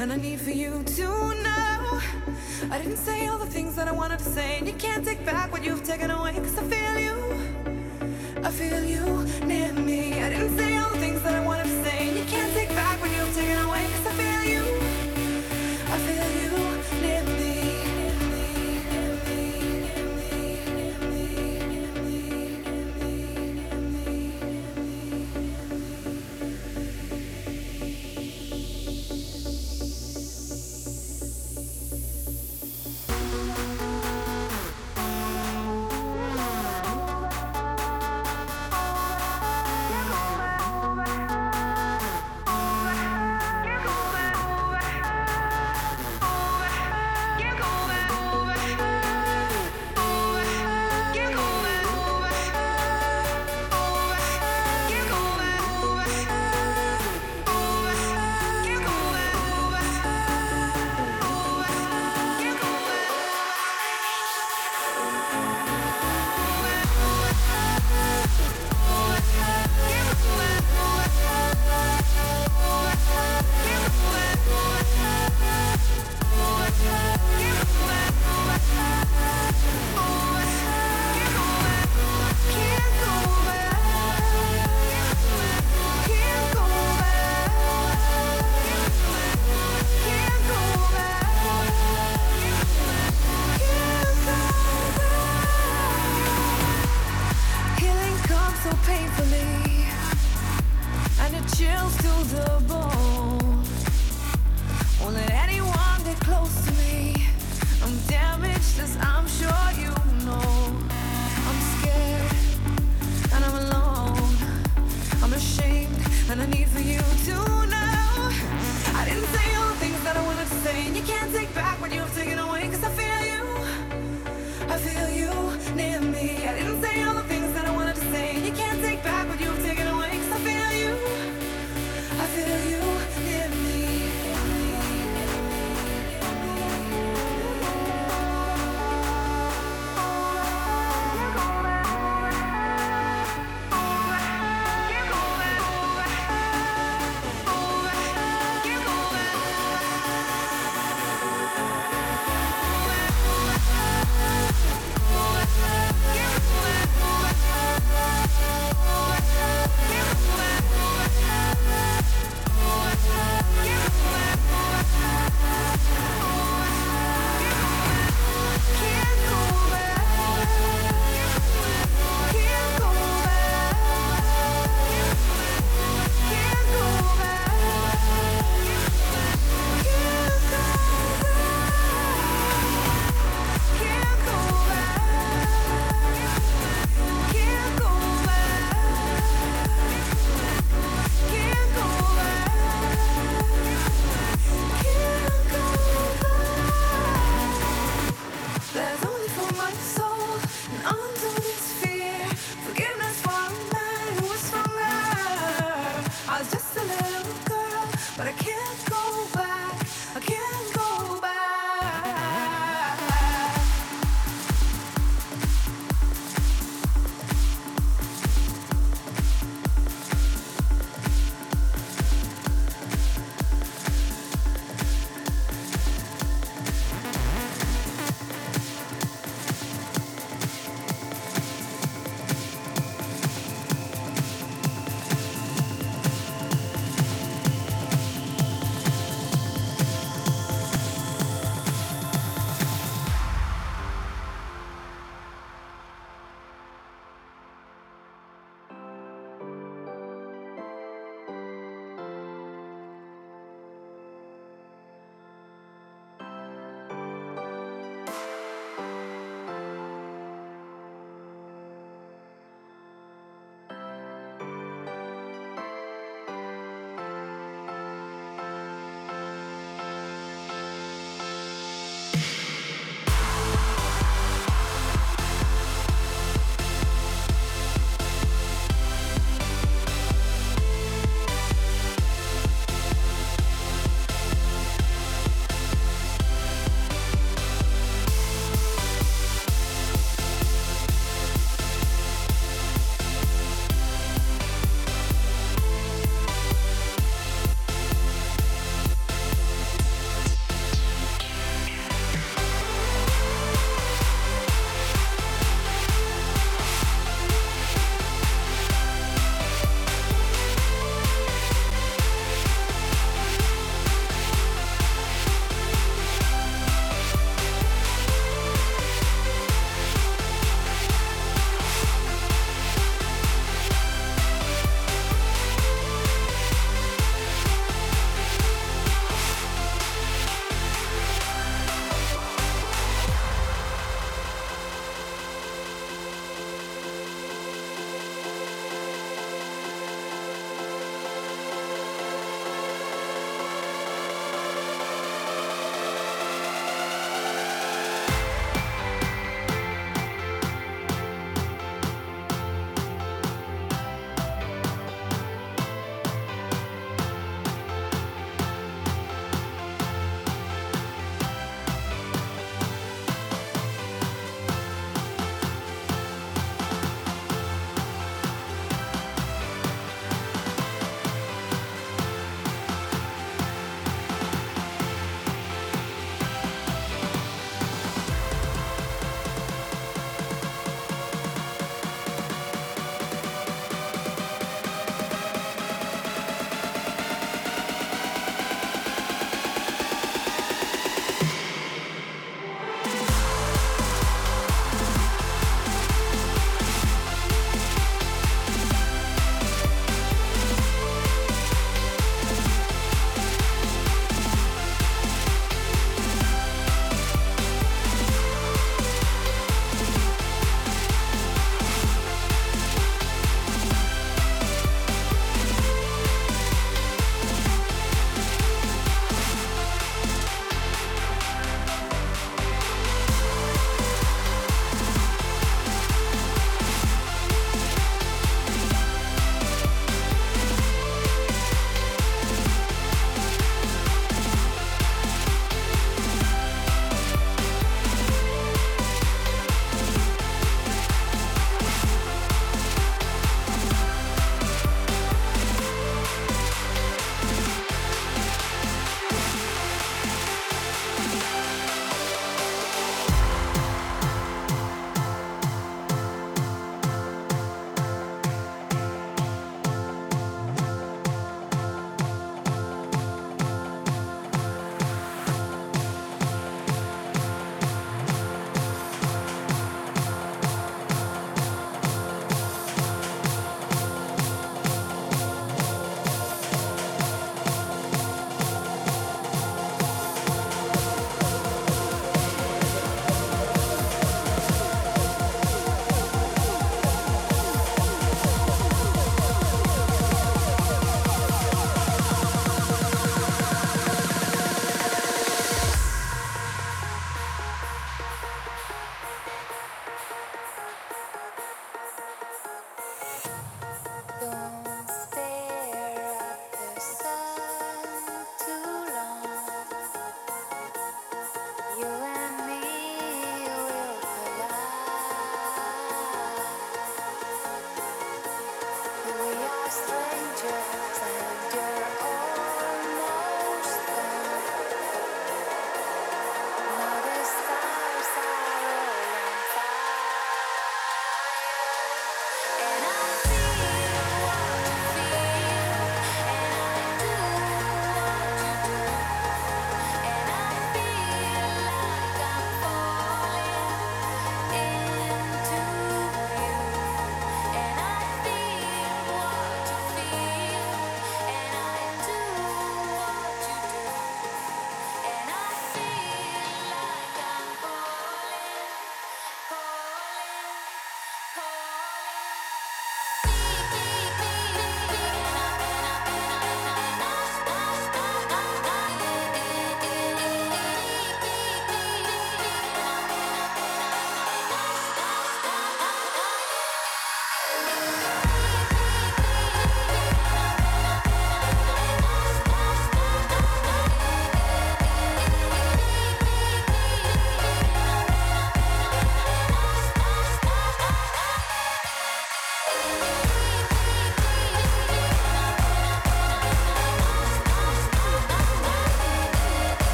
and I need for you to know I didn't say all the things that I wanted to say. And you can't take back what you've taken away Cause I feel you, I feel you near me. I didn't say